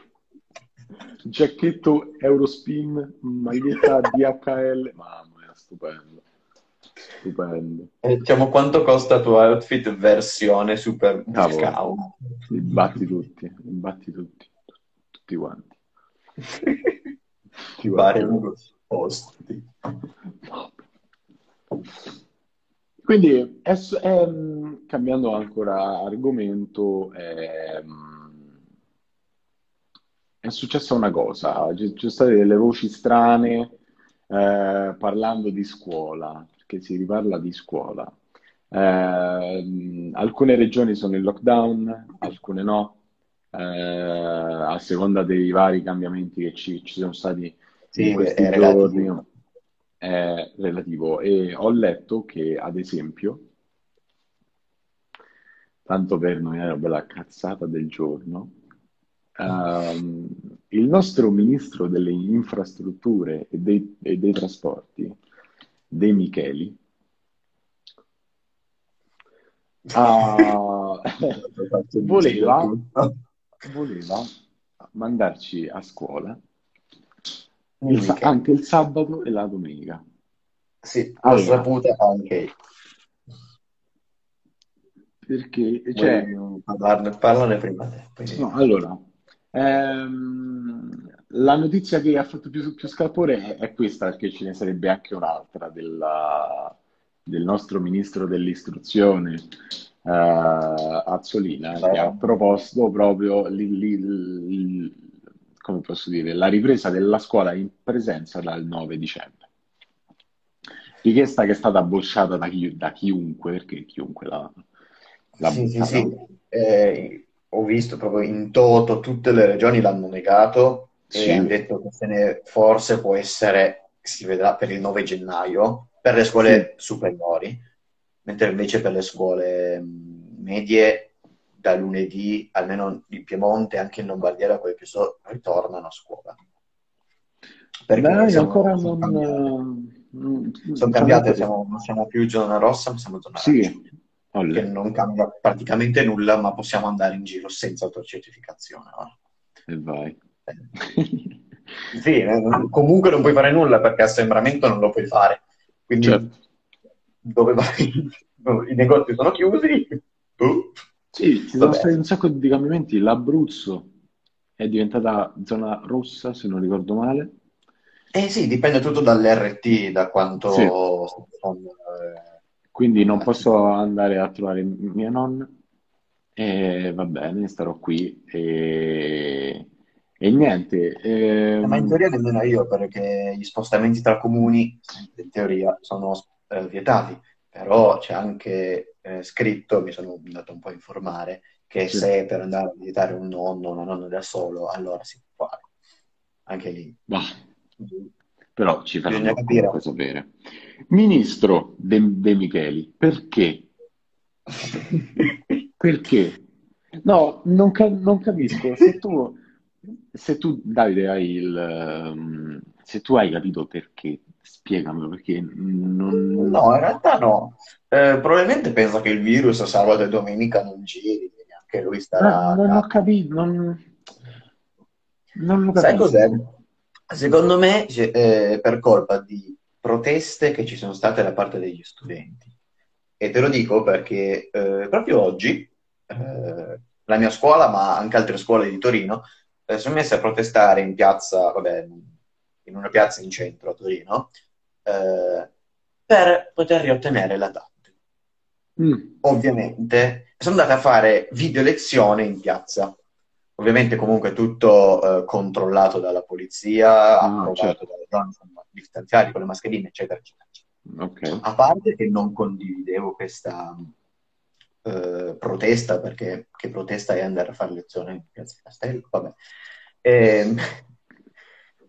giacchetto Eurospin, maglietta DHL, mamma mia, stupendo. Stupendo. E diciamo quanto costa il tuo outfit versione super? Li batti tutti, li batti tutti, tutti quanti. Ti pare un posti. Quindi, è, è, cambiando ancora argomento, è, è successa una cosa, ci sono state delle voci strane eh, parlando di scuola, perché si riparla di scuola. Eh, alcune regioni sono in lockdown, alcune no, eh, a seconda dei vari cambiamenti che ci, ci sono stati sì, in questi è giorni. Relativo. È relativo. E ho letto che, ad esempio, tanto per è una bella cazzata del giorno, Um, il nostro ministro delle infrastrutture e dei, e dei trasporti, De Micheli, uh, voleva, voleva mandarci a scuola il, anche il sabato e la domenica. Sì, allora, saputa anche perché cioè, parlarne, parlane prima te. No, allora, Ehm, la notizia che ha fatto più, più scalpore è, è, questa, perché ce ne sarebbe anche un'altra della, del nostro ministro dell'istruzione, eh, Azzolina, che ha proposto proprio li, li, li, come posso dire, la ripresa della scuola in presenza dal 9 dicembre. Richiesta che è stata bocciata da, chi, da chiunque, perché chiunque l'ha, l'ha sì, sì, sì. Eh, ho visto proprio in toto tutte le regioni l'hanno negato sì. e hanno detto che se ne forse può essere, si vedrà per il 9 gennaio, per le scuole sì. superiori, mentre invece per le scuole medie da lunedì, almeno in Piemonte, anche in Lombardia, da quel che so, ritornano a scuola. Perché Dai, siamo, ancora sono non... cambiate, non- sono cambiate, siamo- non siamo più zona rossa, ma siamo zona arancione, Sì, che non cambia praticamente nulla, ma possiamo andare in giro senza autocertificazione. ora. E vai. Eh, Sì, eh, comunque non puoi fare nulla perché assembramento non lo puoi fare. Quindi Certo. dove vai? I negozi sono chiusi. Uh, Sì, ci sono vabbè. stati un sacco di cambiamenti. L'Abruzzo è diventata zona rossa, se non ricordo male. Eh sì, dipende tutto dall'RT, da Sì. quanto sono, eh, Quindi non posso andare a trovare mia nonna e va bene, starò qui e, e niente. Eh, Ma in ehm, teoria nemmeno io, perché gli spostamenti tra comuni, in teoria, sono eh, vietati, però c'è anche eh, scritto, mi sono andato un po' a informare, che sì, se per andare a visitare un nonno una nonna da solo, allora si può fare. Anche lì. bah, però ci faranno capire. comunque sapere. Ministro De, De Micheli, perché? Perché? No, non, ca- non capisco. Se tu, se tu, Davide, hai il, ehm, se tu hai capito perché, spiegamelo, perché non... No, in realtà no. Eh, probabilmente pensa che il virus sabato e domenica non giri, quindi anche lui No, starà a non ho capito, non, non lo Sai cos'è? capisco. Secondo me, c'è- eh, per colpa di proteste che ci sono state da parte degli studenti. E te lo dico perché eh, proprio oggi eh, la mia scuola, ma anche altre scuole di Torino, eh, sono messe a protestare in piazza, vabbè, in una piazza in centro a Torino, eh, per poter riottenere la DAT. Mm, Ovviamente sono andate a fare video lezione in piazza. Ovviamente comunque tutto eh, controllato dalla polizia, ah, approvato certo, dalle zone, insomma, distanziati con le mascherine, eccetera, eccetera. eccetera. ok. A parte che non condividevo questa eh, protesta, perché che protesta è andare a fare lezione in Piazza Castello? Vabbè. Ehm,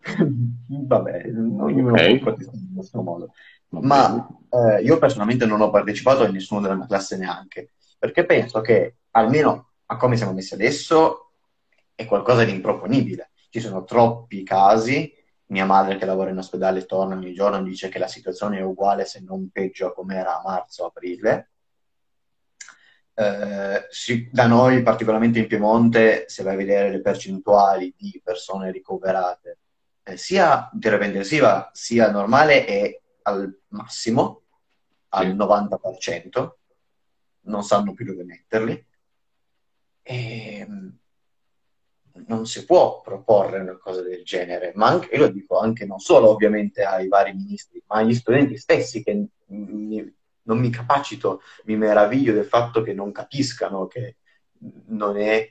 vabbè, ognuno può Ok, protestare in questo modo. Ma eh, io personalmente non ho partecipato e nessuno della mia classe neanche, perché penso che almeno a come siamo messi adesso è qualcosa di improponibile. Ci sono troppi casi. Mia madre che lavora in ospedale torna ogni giorno e dice che la situazione è uguale se non peggio a come era a marzo-aprile. Eh, sì, da noi, particolarmente in Piemonte, se vai a vedere le percentuali di persone ricoverate, eh, sia terapia intensiva sia normale, è al massimo, al Sì, 90%, non sanno più dove metterli. E non si può proporre una cosa del genere, ma anche, io lo dico anche non solo ovviamente ai vari ministri, ma agli studenti stessi che mi- non mi capacito, mi meraviglio del fatto che non capiscano che non è,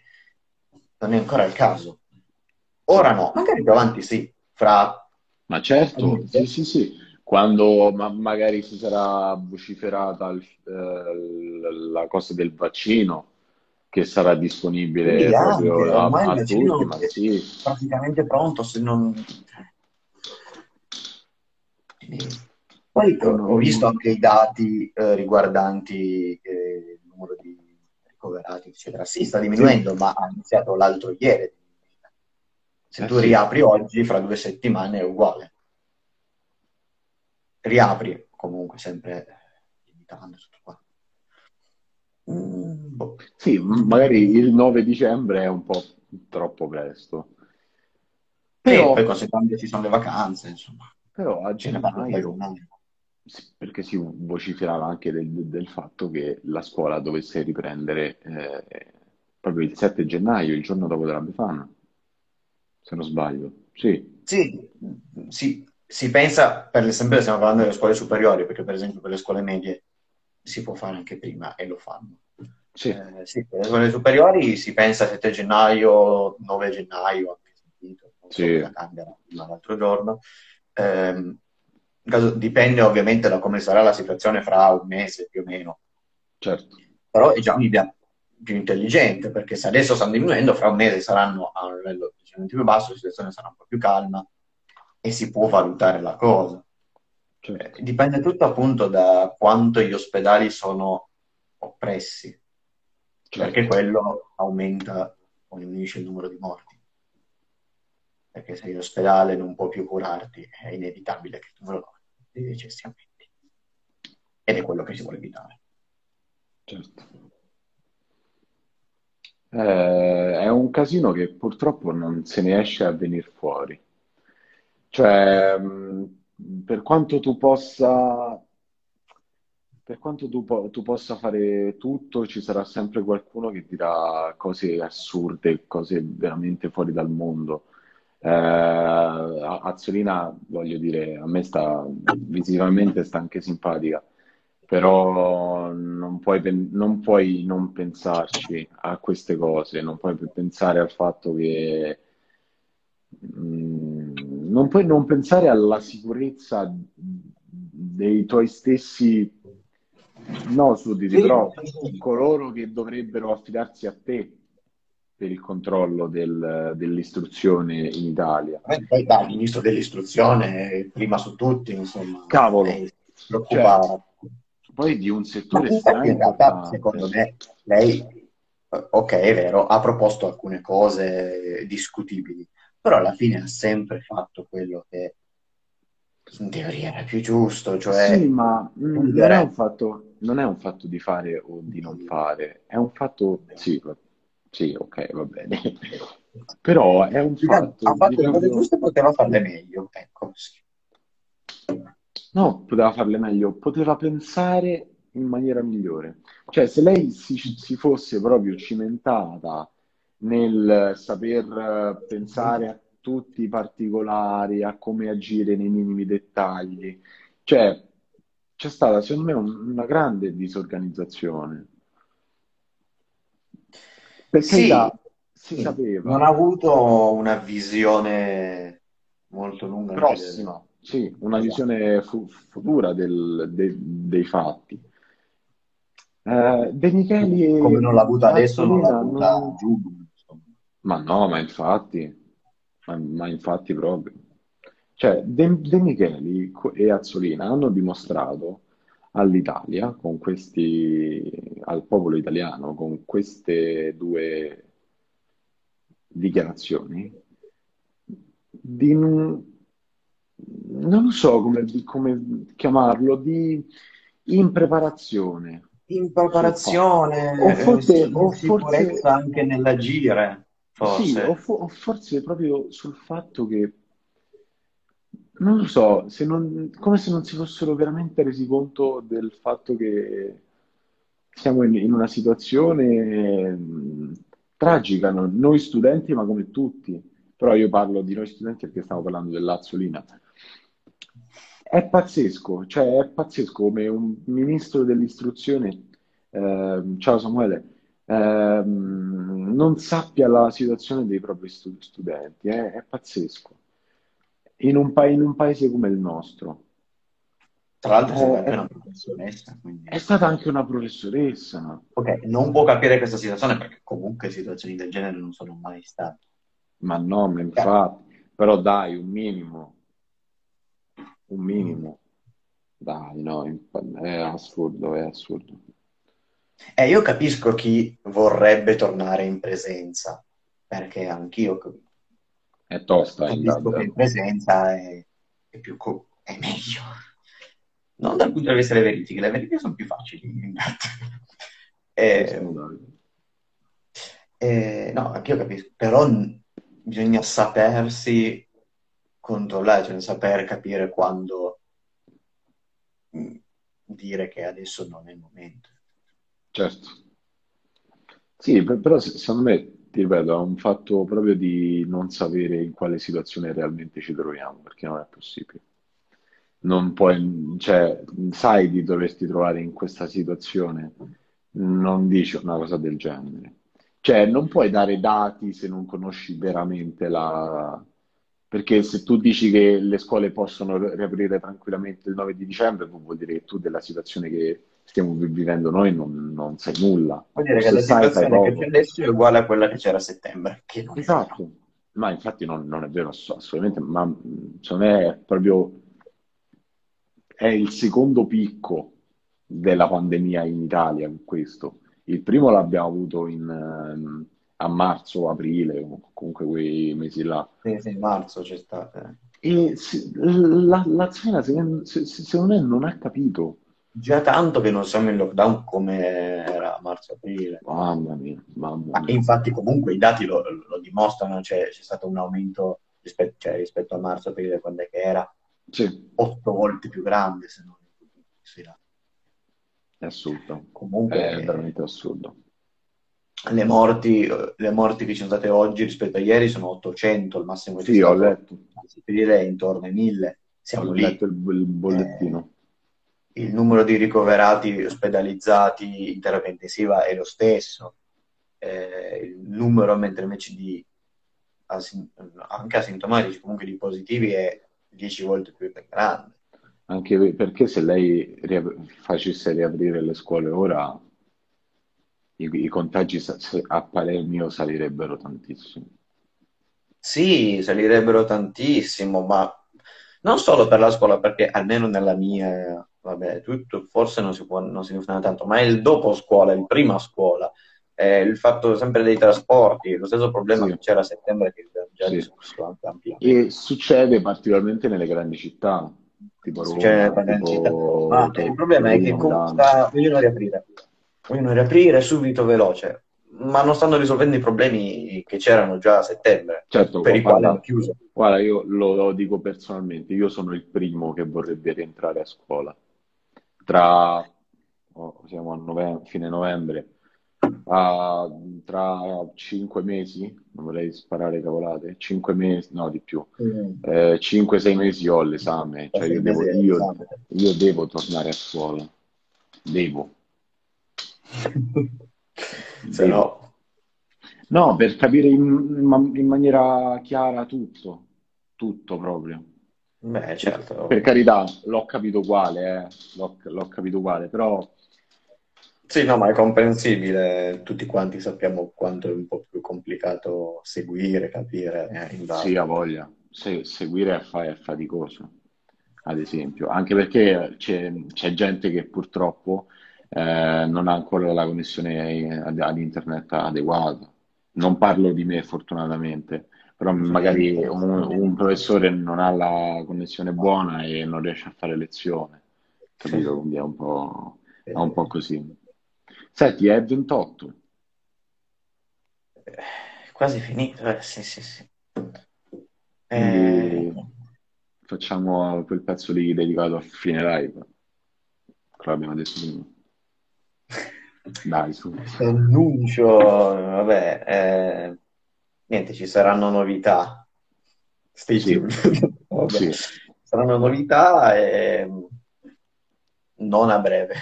non è ancora il caso. Ora no, magari più avanti sì, fra Ma certo, sì, sì, sì, quando ma- magari si sarà vociferata il- eh, la cosa del vaccino che sarà Sì, disponibile anche, proprio a, ormai il a tutti, vaccino ma è sì, praticamente pronto, se non... Poi ho ho visto anche i dati eh, riguardanti eh, il numero di ricoverati, eccetera. Sì, sta Sì, diminuendo, ma ha iniziato l'altro ieri. Se eh tu sì, riapri oggi, fra due settimane è uguale. Riapri comunque, sempre limitando tutto qua. Mm, boh. sì, magari il 9 dicembre è un po' troppo presto, Sì, poi però, considerando che ci sono le vacanze, insomma, però a poi gennaio, perché si vociferava anche del, del fatto che la scuola dovesse riprendere eh, proprio il 7 gennaio, il giorno dopo della Befana, se non sbaglio. Sì, Sì, si, si pensa, per esempio stiamo parlando delle scuole superiori, perché per esempio per le scuole medie si può fare anche prima e lo fanno. sì, Eh, sì, per le scuole superiori si pensa 7 gennaio, 9 gennaio, anche sentito, non so sì, cosa cambia l'altro giorno. In caso- dipende ovviamente da come sarà la situazione fra un mese più o meno, certo. però è già un'idea più intelligente, perché se adesso stanno diminuendo, fra un mese saranno a un livello decisamente più basso, la situazione sarà un po' più calma e si può valutare la cosa. Certo. Dipende tutto appunto da quanto gli ospedali sono oppressi. Certo. perché quello aumenta o diminuisce il numero di morti. Perché se in ospedale non può più curarti, è inevitabile che numero di decessi aumenti. Ed è quello che si vuole evitare. Certo. Eh, è un casino che purtroppo non se ne esce a venire fuori. Cioè, mh, per quanto tu possa, per quanto tu, tu possa fare tutto, ci sarà sempre qualcuno che dirà cose assurde, cose veramente fuori dal mondo. Eh, Azzolina, voglio dire, a me sta visivamente sta anche simpatica, però non puoi, non puoi non pensarci a queste cose, non puoi pensare al fatto che mm, non puoi non pensare alla sicurezza dei tuoi stessi, no, sudditi, Sì, però coloro che dovrebbero affidarsi a te per il controllo del- dell'istruzione in Italia. Poi poi, dai, il ministro dell'istruzione, prima su tutti, insomma, Cavolo, lei si cioè, preoccupava. Poi di un settore infatti in realtà, secondo me, lei, eh, ok, è vero, ha proposto alcune cose discutibili, però alla fine ha sempre fatto quello che in teoria era più giusto, Sì, cioè ma mm, non è fatto, non è un fatto di fare o di non fare, è un fatto, sì, sì, ok, va bene, però è un Ha fatto di fatto le cose proprio, giuste, poteva farle meglio, ecco, sì. No, poteva farle meglio, poteva pensare in maniera migliore. Cioè, se lei si, si fosse proprio cimentata nel saper pensare a tutti i particolari, a come agire nei minimi dettagli, cioè, c'è stata, secondo me, un- una grande disorganizzazione. Per Sì, carità, si sì, non sapeva, ha avuto una visione molto lunga prossima, sì, una visione fu- futura del- de- dei fatti. Eh, De Micheli Come non l'ha avuta adesso, non l'ha avuta non... insomma. Ma no, ma infatti, ma, ma infatti proprio. Cioè, De, De Micheli e Azzolina hanno dimostrato all'Italia, con questi, al popolo italiano, con queste due dichiarazioni, di, non non so come, come chiamarlo, di impreparazione In sul fatto. preparazione, O eh, forse, o forse anche nell'agire, Sì, o, forse. fo- o forse proprio sul fatto che, non lo so, se non- come se non si fossero veramente resi conto del fatto che siamo in, in una situazione tragica, no? Noi studenti, ma come tutti, però io parlo di noi studenti perché stiamo parlando dell'Azzolina. È pazzesco, cioè è pazzesco come un ministro dell'istruzione, ehm, ciao Samuele, ehm, non sappia la situazione dei propri stu- studenti, è, è pazzesco. In un, pa- in un paese come il nostro. Tra l'altro È, è- una professionessa, è quindi... stata anche una professoressa, Ok, non può capire questa situazione perché comunque situazioni del genere non sono mai state. ma no, ma infatti, però dai, un minimo, un minimo, dai, no, è assurdo, è assurdo. E io capisco chi vorrebbe tornare in presenza, perché anch'io È tosta, eh, capisco che in presenza è, è più co- è meglio. Non dal punto di vista delle verifiche, le verifiche sono più facili. in Eh, eh, no, anch'io capisco, però bisogna sapersi controllare, cioè saper capire quando mm, dire che adesso non è il momento. Certo. Sì, per- però se- secondo me, ti ripeto, è un fatto proprio di non sapere in quale situazione realmente ci troviamo, perché non è possibile. Non puoi, cioè, sai di doverti trovare in questa situazione, non dici una cosa del genere. Cioè, non puoi dare dati se non conosci veramente la... Perché se tu dici che le scuole possono riaprire tranquillamente il 9 di dicembre, vuol dire che tu della situazione che stiamo vi- vivendo noi non, non sai nulla. Vuol dire che la sai, sai situazione che c'è adesso è uguale a quella che c'era a settembre, che. Esatto, ma infatti non, non è vero ass- assolutamente, ma secondo me è proprio è il secondo picco della pandemia in Italia, questo. Il primo l'abbiamo avuto in, ehm, a marzo o aprile, comunque quei mesi là. Sì, sì, marzo c'è stato. eh. E si- la, la Zena, secondo, se- se- secondo me, non ha capito. Già tanto che non siamo in lockdown come era a marzo-aprile. Mamma mia, mamma Ma mia. infatti comunque i dati lo, lo dimostrano, c'è, c'è stato un aumento rispetto, cioè, rispetto a marzo-aprile, quando è che era Sì, otto volte più grande, se non sì, là. è assurdo. Comunque È veramente assurdo. Le morti, le morti che ci sono state oggi rispetto a ieri sono 800, il massimo che Sì, ho letto, anzi, per dire, è intorno ai 1000. ho Siamo letto lì. il, il bollettino. il numero di ricoverati ospedalizzati in terapia intensiva è lo stesso, Eh, il numero mentre invece di asin- anche asintomatici, comunque di positivi, è 10 volte più grande. Anche perché se lei riap- facesse riaprire le scuole ora, i, i contagi a parer mio salirebbero tantissimo. Sì, salirebbero tantissimo, ma non solo per la scuola, perché almeno nella mia, vabbè, tutto forse non si può, non si funziona tanto, ma è il dopo scuola, il prima scuola, eh, il fatto sempre dei trasporti, lo stesso problema Sì. che c'era a settembre che abbiamo già Sì. discusso ampiamente. E succede particolarmente nelle grandi città, tipo Succede Roma, città. tipo Ma il problema è che Milano. comunque vogliono riaprire, vogliono riaprire subito veloce, ma non stanno risolvendo i problemi che c'erano già a settembre, Certo, per i quali hanno chiuso. guarda, io lo, lo dico personalmente, io sono il primo che vorrebbe rientrare a scuola. Tra, oh, siamo a nove- fine novembre, a- tra cinque mesi, non vorrei sparare cavolate, cinque mesi, no di più, Mm. 5-6 mesi ho l'esame, cioè io devo, io, io devo tornare a scuola, devo. Se no, No, per capire in, in ma- in maniera chiara tutto, tutto proprio. beh, certo. Per carità, l'ho capito uguale, eh, l'ho, l'ho capito uguale, però Sì, no, ma è comprensibile. Tutti quanti sappiamo quanto è un po' più complicato seguire, capire, eh, sì, ha voglia. Se- seguire è faticoso, ad esempio, anche perché c'è c'è gente che purtroppo eh, non ha ancora la connessione ad, ad internet adeguata. Non parlo di me, fortunatamente, però magari un, un professore non ha la connessione buona e non riesce a fare lezione, capito? Quindi è un po', è un po' così. Senti, è 28. Eh, Quasi finito, eh, sì, sì, sì. Eh, facciamo quel pezzo lì dedicato a fine live. Quello l'abbiamo detto prima. Dai, su. annuncio, vabbè, eh, niente, ci saranno novità. Stay Sì. tuned. Sì. Saranno novità e non a breve.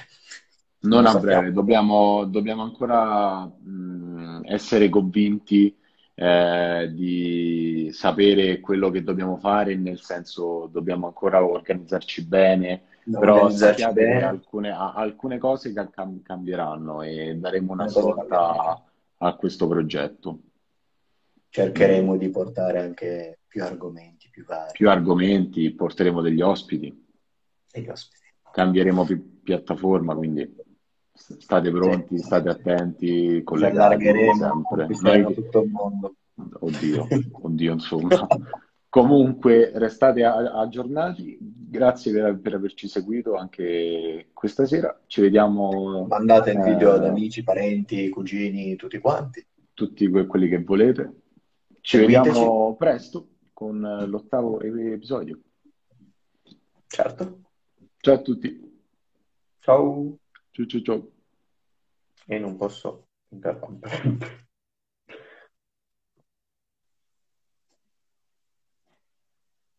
Non Lo a breve, dobbiamo, dobbiamo ancora mh, essere convinti eh, di sapere quello che dobbiamo fare, nel senso dobbiamo ancora organizzarci bene, Da però alcune, alcune cose ca- cam- cambieranno e daremo una svolta cambieranno. a questo progetto. Cercheremo di portare anche più argomenti, più vari. Più argomenti, porteremo degli ospiti, E gli ospiti. cambieremo pi- piattaforma, quindi state pronti, state attenti, collegatevi sempre. Noi- tutto il mondo. Oddio, oddio, insomma. Comunque, restate a- aggiornati. Grazie per, per averci seguito anche questa sera. Ci vediamo Mandate il video ad eh, amici, parenti, cugini, tutti quanti. tutti que- quelli che volete. Ci Seguiteci. vediamo presto con eh, l'ottavo episodio. Certo. Ciao a tutti. Ciao. Ciao ciao ciao. E non posso interrompere.